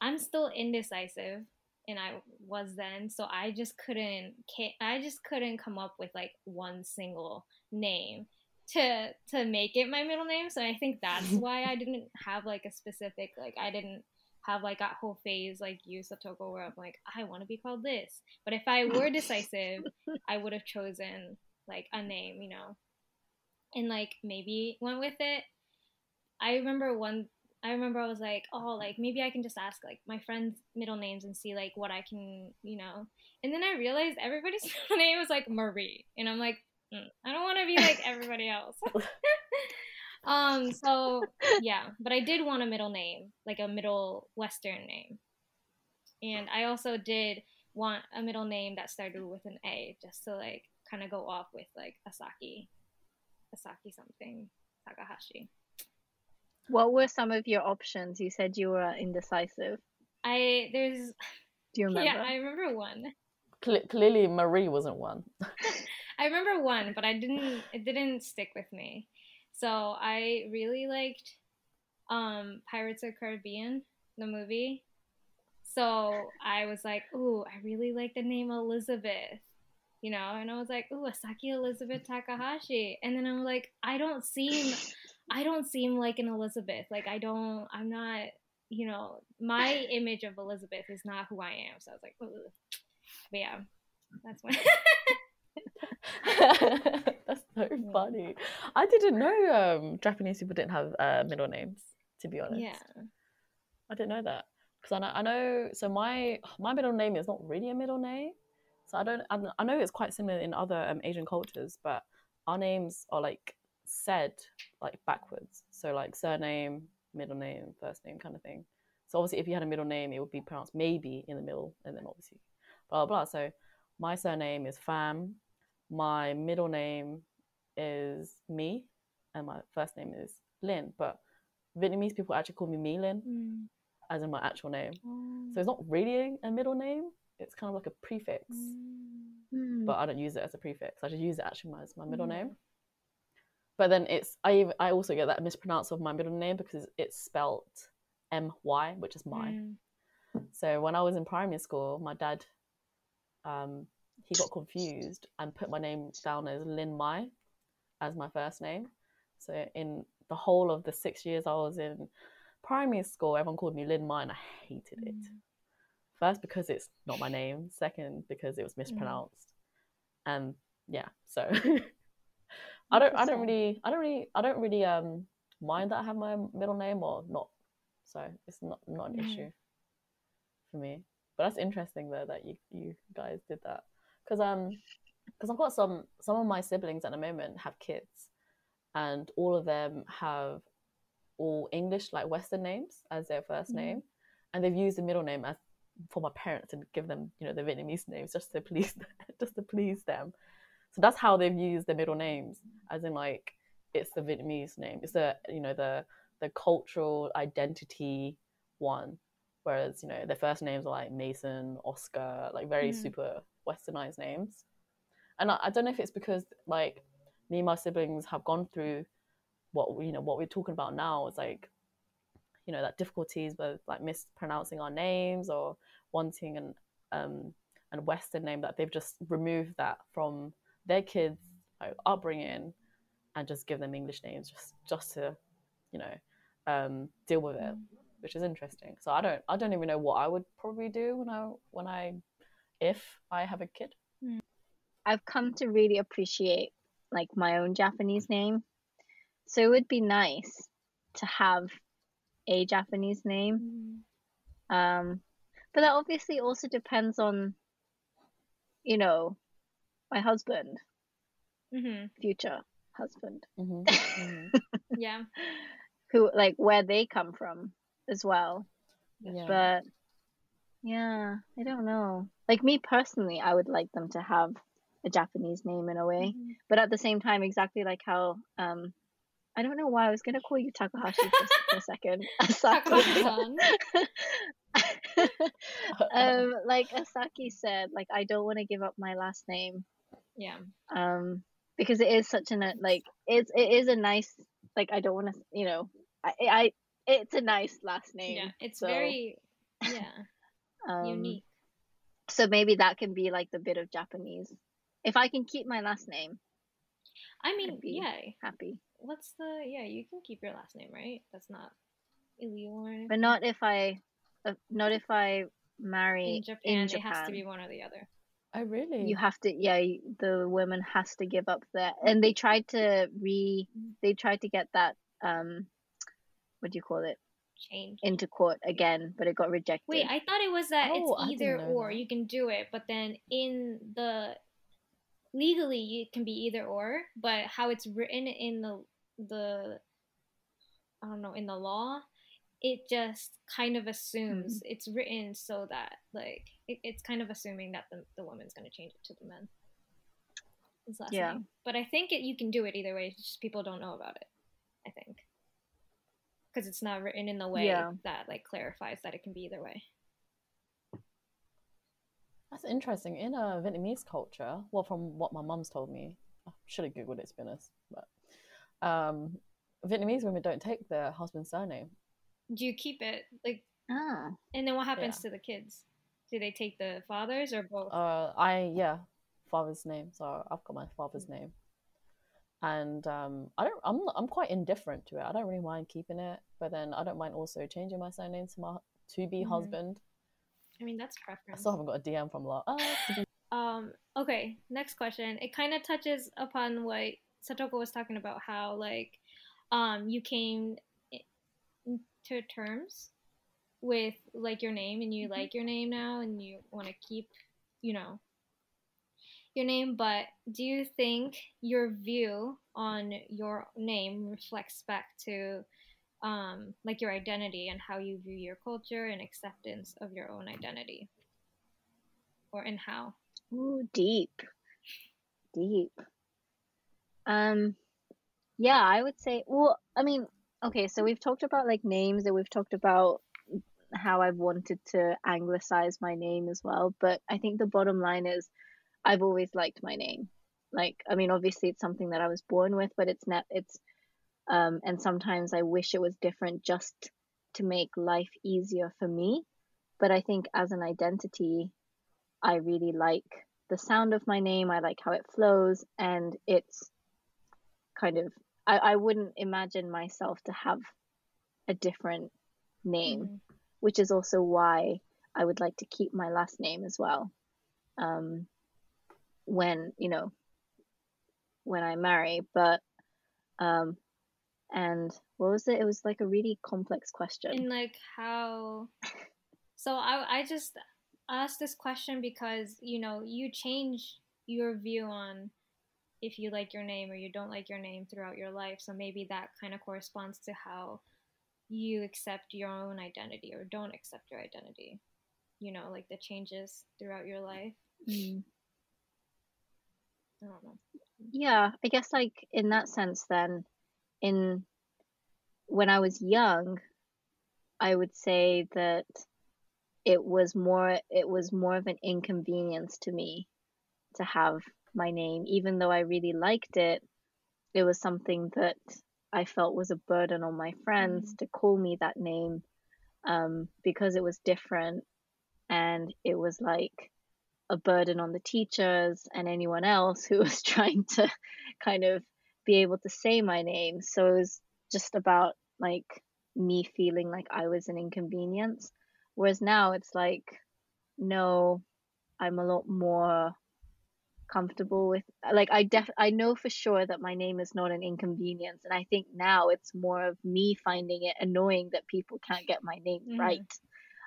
I'm still indecisive, and I was then, so I just couldn't. I just couldn't come up with like one single name to to make it my middle name. So I think that's why I didn't have like a specific like I didn't have like that whole phase like you Satoko where I'm like, I want to be called this. But if I were decisive, I would have chosen like a name, you know, and like maybe went with it. I remember one. I remember I was like, oh, like maybe I can just ask like my friends' middle names and see like what I can, you know. And then I realized everybody's middle name was like Marie, and I'm like, I don't want to be like everybody else. um so yeah but i did want a middle name like a middle western name. And i also did want a middle name that started with an a just to like kind of go off with like asaki. Asaki something. Takahashi. What were some of your options? You said you were indecisive. I there's do you remember? Yeah i remember one. Clearly marie wasn't one i remember one but i didn't it didn't stick with me so I really liked um, Pirates of Caribbean, the movie. So I was like, ooh, I really like the name Elizabeth, you know, and I was like, ooh, Asaki Elizabeth Takahashi. And then I'm like, I don't seem, I don't seem like an Elizabeth. Like I don't, I'm not, you know, my image of Elizabeth is not who I am. So I was like, ooh. But yeah, that's one. That's so funny. I didn't know um, Japanese people didn't have uh, middle names. To be honest, yeah, I didn't know that because I know, I know. So my my middle name is not really a middle name. So I don't. I know it's quite similar in other um, Asian cultures, but our names are like said like backwards. So like surname, middle name, first name, kind of thing. So obviously, if you had a middle name, it would be pronounced maybe in the middle, and then obviously blah blah. blah. So my surname is Pham, my middle name is Me, and my first name is Linh. But Vietnamese people actually call me Mi Linh, mm. as in my actual name. Oh. So it's not really a middle name. It's kind of like a prefix, mm. but I don't use it as a prefix. I just use it actually as my middle mm. name. But then it's I even, I also get that mispronounced of my middle name because it's spelt M Y, which is my. Mm. So when I was in primary school, my dad um, he got confused and put my name down as Linh Mai as my first name. So in the whole of the six years I was in primary school, everyone called me Linh Mai and I hated it. Mm. First because it's not my name. Second because it was mispronounced. Mm. And yeah, so I don't I don't really I don't really I don't really um mind that I have my middle name or not. So it's not not an mm. issue for me. But that's interesting though that you you guys did that because um because I've got some some of my siblings at the moment have kids, and all of them have all English like Western names as their 1st mm-hmm. name, and they've used the middle name as for my parents and give them you know the Vietnamese names just to please them, just to please them. So that's how they've used the middle names, as in like it's the Vietnamese name, it's the you know the the cultural identity one whereas you know their first names are like Mason, Oscar, like very mm. super westernized names. And I, I, don't know if it's because like me and my siblings have gone through what you know what we're talking about now is like you know that difficulties with like mispronouncing our names or wanting an um an western name that they've just removed that from their kids like, upbringing and just give them english names just just to you know um deal with it which is interesting so i don't i don't even know what i would probably do when i when i if I have a kid. Hmm. I've come to really appreciate like my own Japanese name. So it would be nice to have a Japanese name. Mm. Um, but that obviously also depends on, you know, my husband, hmm future husband, hmm hmm Yeah. who like where they come from as well. Yeah. But yeah, I don't know. Like me personally, I would like them to have a Japanese name in a way, Mhm. but at the same time, exactly like how um, I don't know why I was gonna call you Takahashi for, for a second. Takahashi-san. um, like Asaki said, like I don't want to give up my last name. Yeah. Um, because it is such an like it's it is a nice like I don't want to you know I I it's a nice last name. Yeah. It's so, very yeah um, unique. So maybe that can be like the bit of Japanese. If I can keep my last name, I mean, be- yeah. happy. What's the yeah? You can keep your last name, right? That's not illegal or anything. But not if I, uh, not if I marry in Japan, in it has to be one or the other. oh, really? You have to, yeah. The woman has to give up that, and they tried to re, they tried to get that, um, what do you call it, Change. into court again, but it got rejected. Wait, I thought it was that Oh, it's either or. that. You can do it, but then in the legally it can be either or. But how it's written in the the I don't know in the law, it just kind of assumes Mm-hmm. it's written so that like it, it's kind of assuming that the the woman's going to change it to the men. Last Yeah. name. But I think it, you can do it either way. It's just people don't know about it. I think because it's not written in the way Yeah. that like clarifies that it can be either way. That's interesting. In a Vietnamese culture, well, from what my mum's told me, I should have googled it to be honest, but um, Vietnamese women don't take their husband's surname. Do you keep it like, ah, and then what happens to the kids? Do they take the fathers or both? Uh, I yeah, father's name. So I've got my father's name, and um, I don't. I'm I'm quite indifferent to it. I don't really mind keeping it, but then I don't mind also changing my surname to my to be Mhm. husband. I mean, that's preference. I still haven't got a DM from Law. oh, Um. Okay. Next question. It kind of touches upon what Satoko was talking about. How like, um, you came to terms with like your name, and you Mhm. like your name now, and you want to keep, you know, your name. But do you think your view on your name reflects back to um, like your identity and how you view your culture and acceptance of your own identity, or and how? ooh, deep, deep. Um, yeah, I would say. Well, I mean, okay, so we've talked about like names, and we've talked about how I've wanted to anglicize my name as well. But I think the bottom line is, I've always liked my name. Like, I mean, obviously it's something that I was born with, but it's not. It's um, and sometimes I wish it was different just to make life easier for me. But I think as an identity, I really like the sound of my name. I like how it flows, and it's kind of. I, I wouldn't imagine myself to have a different name Mhm. which is also why I would like to keep my last name as well. Um, when you know, when I marry, but um, and what was it? It was like a really complex question. and like how so i i just asked this question because you know you change your view on if you like your name or you don't like your name throughout your life so maybe that kind of corresponds to how you accept your own identity or don't accept your identity you know like the changes throughout your life Mm. I don't know Yeah, I guess like in that sense, then, in when I was young, I would say that it was more it was more of an inconvenience to me to have my name, even though I really liked it. It was something that I felt was a burden on my friends to call me that name um, because it was different and it was like a burden on the teachers and anyone else who was trying to kind of be able to say my name. So it was just about like me feeling like I was an inconvenience. Whereas now it's like, no, I'm a lot more comfortable with like I def I know for sure that my name is not an inconvenience and I think now it's more of me finding it annoying that people can't get my name Mhm. right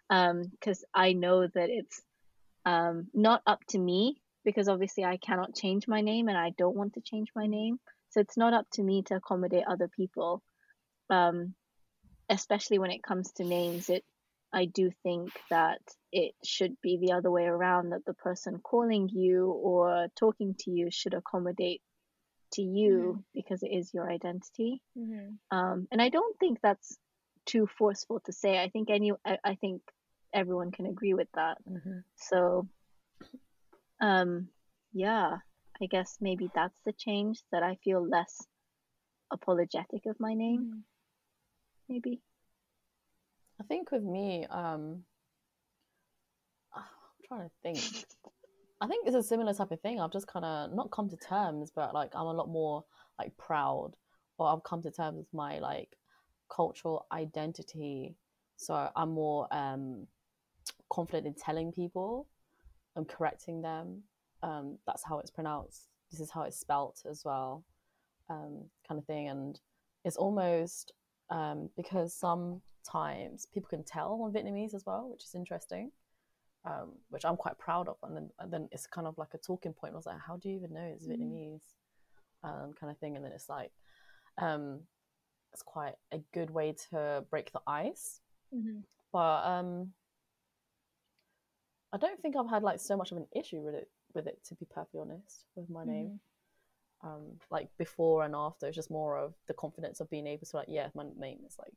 um because I know that it's um not up to me because obviously I cannot change my name and I don't want to change my name. So it's not up to me to accommodate other people. Um, especially when it comes to names, it I do think that it should be the other way around that the person calling you or talking to you should accommodate to you Mm-hmm. because it is your identity. hmm Um, and I don't think that's too forceful to say. I think any I, I think everyone can agree with that. Mhm. So, um, yeah, I guess maybe that's the change that I feel less apologetic of my name. Mm-hmm. Maybe. I think with me, um, I'm trying to think. I think it's a similar type of thing. I've just kind of not come to terms, but like I'm a lot more like proud, or I've come to terms with my like cultural identity. So I'm more um confident in telling people and correcting them. Um, that's how it's pronounced. This is how it's spelt as well, um, kind of thing. And it's almost um, because sometimes people can tell on Vietnamese as well, which is interesting, um, which I'm quite proud of. And then, and then it's kind of like a talking point. I was like, how do you even know it's Mm. Vietnamese? Um, kind of thing. And then it's like, um, it's quite a good way to break the ice. hmm But um, I don't think I've had like so much of an issue with it. With it, to be perfectly honest, with my name um like before and after it's just more of the confidence of being able to like yeah my name is like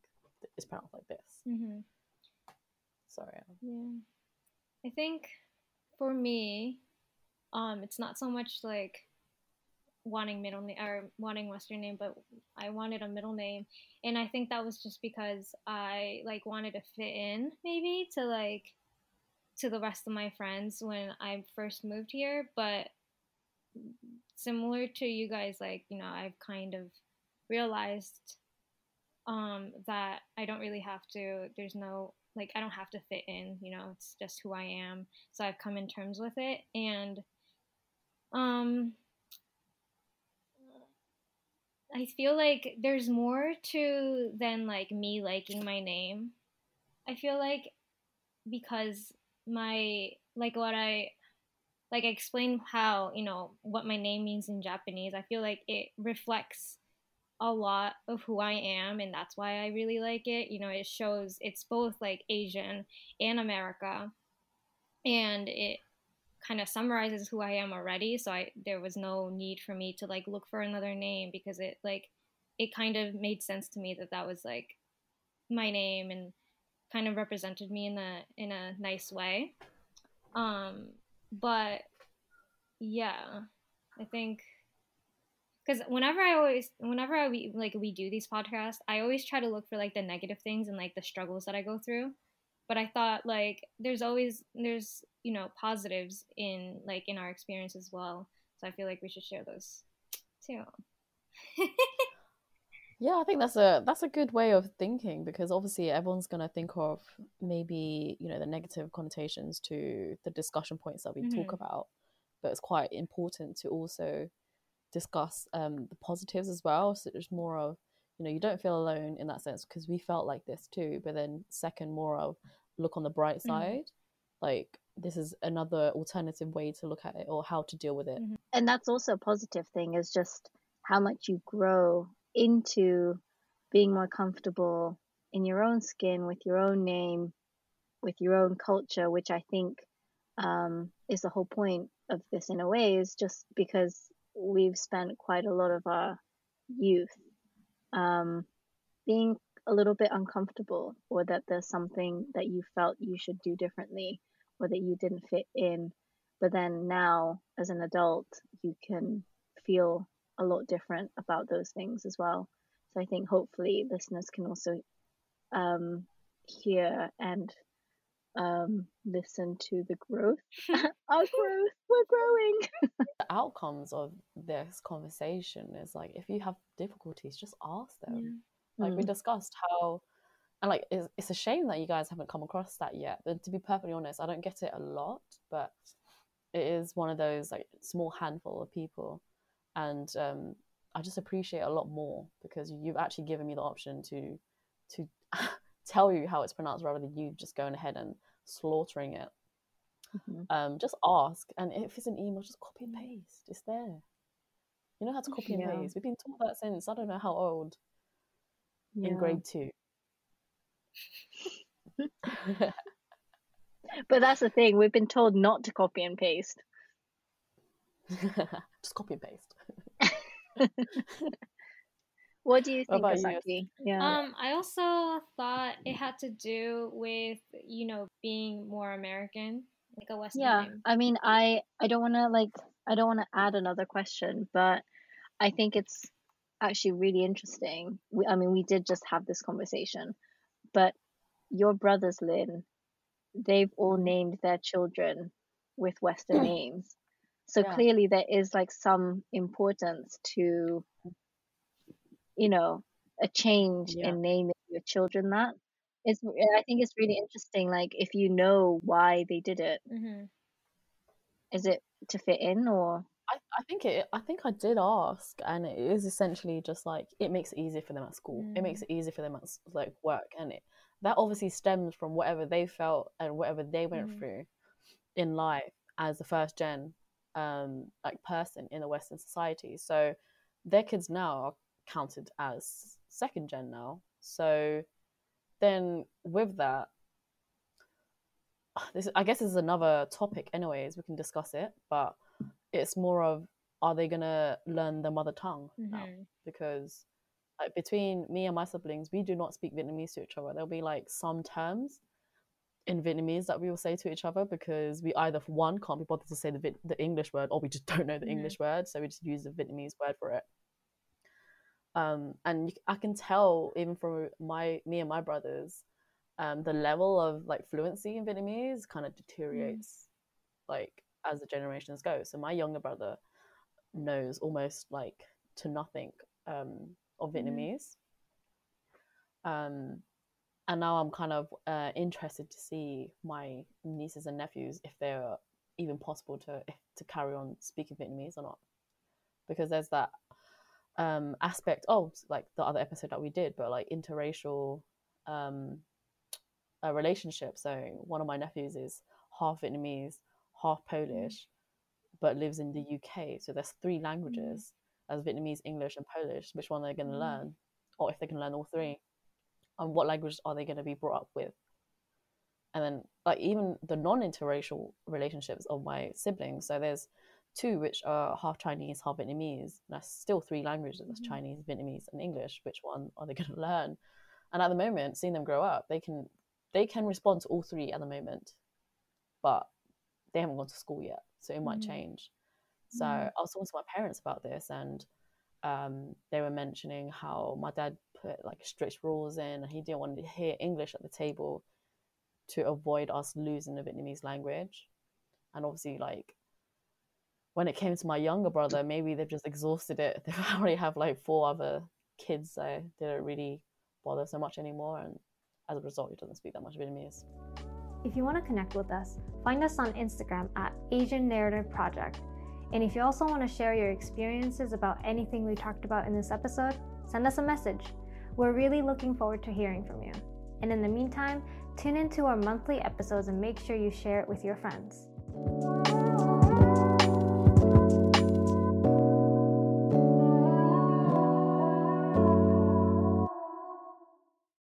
it's pronounced like this hmm so yeah Yeah. I think for me, um, it's not so much like wanting middle name or wanting Western name, but I wanted a middle name. And I think that was just because I like wanted to fit in maybe to like to the rest of my friends when I first moved here. But similar to you guys, like, you know, I've kind of realized um that I don't really have to there's no like I don't have to fit in, you know, it's just who I am. So I've come in terms with it and um I feel like there's more to than like me liking my name. I feel like because my like what I like I explained how, you know, what my name means in Japanese. I feel like it reflects a lot of who I am, and that's why I really like it. You know, it shows it's both like Asian and America, and it kind of summarizes who I am already. So I there was no need for me to like look for another name because it like it kind of made sense to me that that was like my name and kind of represented me in a in a nice way. Um, but yeah, I think because whenever I always, whenever I we, like we do these podcasts, I always try to look for like the negative things and like the struggles that I go through. But I thought like there's always there's you know positives in like in our experience as well. So I feel like we should share those too. yeah i think that's a that's a good way of thinking because obviously everyone's going to think of maybe you know the negative connotations to the discussion points that we Mhm. talk about but it's quite important to also discuss um the positives as well so there's more of you know you don't feel alone in that sense because we felt like this too but then second more of look on the bright Mhm. side like this is another alternative way to look at it or how to deal with it And that's also a positive thing is just how much you grow into being more comfortable in your own skin with your own name, with your own culture, which I think um, is the whole point of this in a way, is just because we've spent quite a lot of our youth um, being a little bit uncomfortable, or that there's something that you felt you should do differently, or that you didn't fit in. But then now, as an adult, you can feel a lot different about those things as well. So I think hopefully listeners can also um, hear and um, listen to the growth. Our growth, we're growing. the outcomes of this conversation is like if you have difficulties just ask them like we Mm. discussed how and like it's, it's a shame that you guys haven't come across that yet but to be perfectly honest i don't get it a lot but it is one of those like small handful of people and um i just appreciate it a lot more because you've actually given me the option to to tell you how it's pronounced rather than you just going ahead and slaughtering it Mhm. um, just ask. And if it's an email, just copy and paste. It's there. You know how to copy and paste. We've been taught that since I don't know how old in grade two. But that's the thing. We've been told not to copy and paste. just copy and paste. What do you What think, about you? Yeah. Um, I also thought it had to do with you know being more American, like a Western yeah. name. I mean, I I don't want to like I don't want to add another question, but I think it's actually really interesting. We, I mean, we did just have this conversation, but your brothers, Linh, they've all named their children with Western names. So Yeah. clearly there is like some importance to, you know, a change Yeah. in naming your children that. It's, I think it's really interesting. Like if you know why they did it, hmm is it to fit in or? I, I think it I think I did ask and it is essentially just like it makes it easier for them at school. It makes it easier for them at like work and it that obviously stems from whatever they felt and whatever they went Mhm. through in life as the first gen um like person in the Western society. So their kids now are counted as second gen now. So then with that this I guess this is another topic anyways, we can discuss it, but it's more of are they gonna learn the mother tongue now? Mhm. Because like between me and my siblings, we do not speak Vietnamese to each other. There'll be like some terms in Vietnamese that we will say to each other because we either one can't be bothered to say the the English word or we just don't know the Mhm. English word, so we just use the Vietnamese word for it. Um, and you, I can tell even from my me and my brothers, um, the level of like fluency in Vietnamese kind of deteriorates like as the generations go. So my younger brother knows almost like to nothing um, of Mhm. Vietnamese. Um, and now I'm kind of uh, interested to see my nieces and nephews if they're even possible to to carry on speaking Vietnamese or not, because there's that um, aspect of like the other episode that we did, but like interracial um, a relationship. So one of my nephews is half Vietnamese, half Polish, but lives in the UK. So there's three languages as Vietnamese, English, and Polish. Which one are they're going to Mm. learn, or if they can learn all three, and what language are they going to be brought up with? And then like even the non-interracial relationships of my siblings. So there's two which are half Chinese, half Vietnamese. And that's still three languages. That's Mhm. Chinese, Vietnamese, and English. Which one are they going to learn? And at the moment, seeing them grow up, they can they can respond to all three at the moment, but they haven't gone to school yet, so it might Mhm. change. So Mhm. I was talking to my parents about this, and um, they were mentioning how my dad put like strict rules in, and he didn't want to hear English at the table to avoid us losing the Vietnamese language. And obviously, like when it came to my younger brother, maybe they've just exhausted it. They already have like four other kids, so they don't really bother so much anymore. And as a result, he doesn't speak that much Vietnamese. If you want to connect with us, find us on Instagram at Asian Narrative Project. And if you also want to share your experiences about anything we talked about in this episode, send us a message. We're really looking forward to hearing from you. And in the meantime, tune into our monthly episodes and make sure you share it with your friends.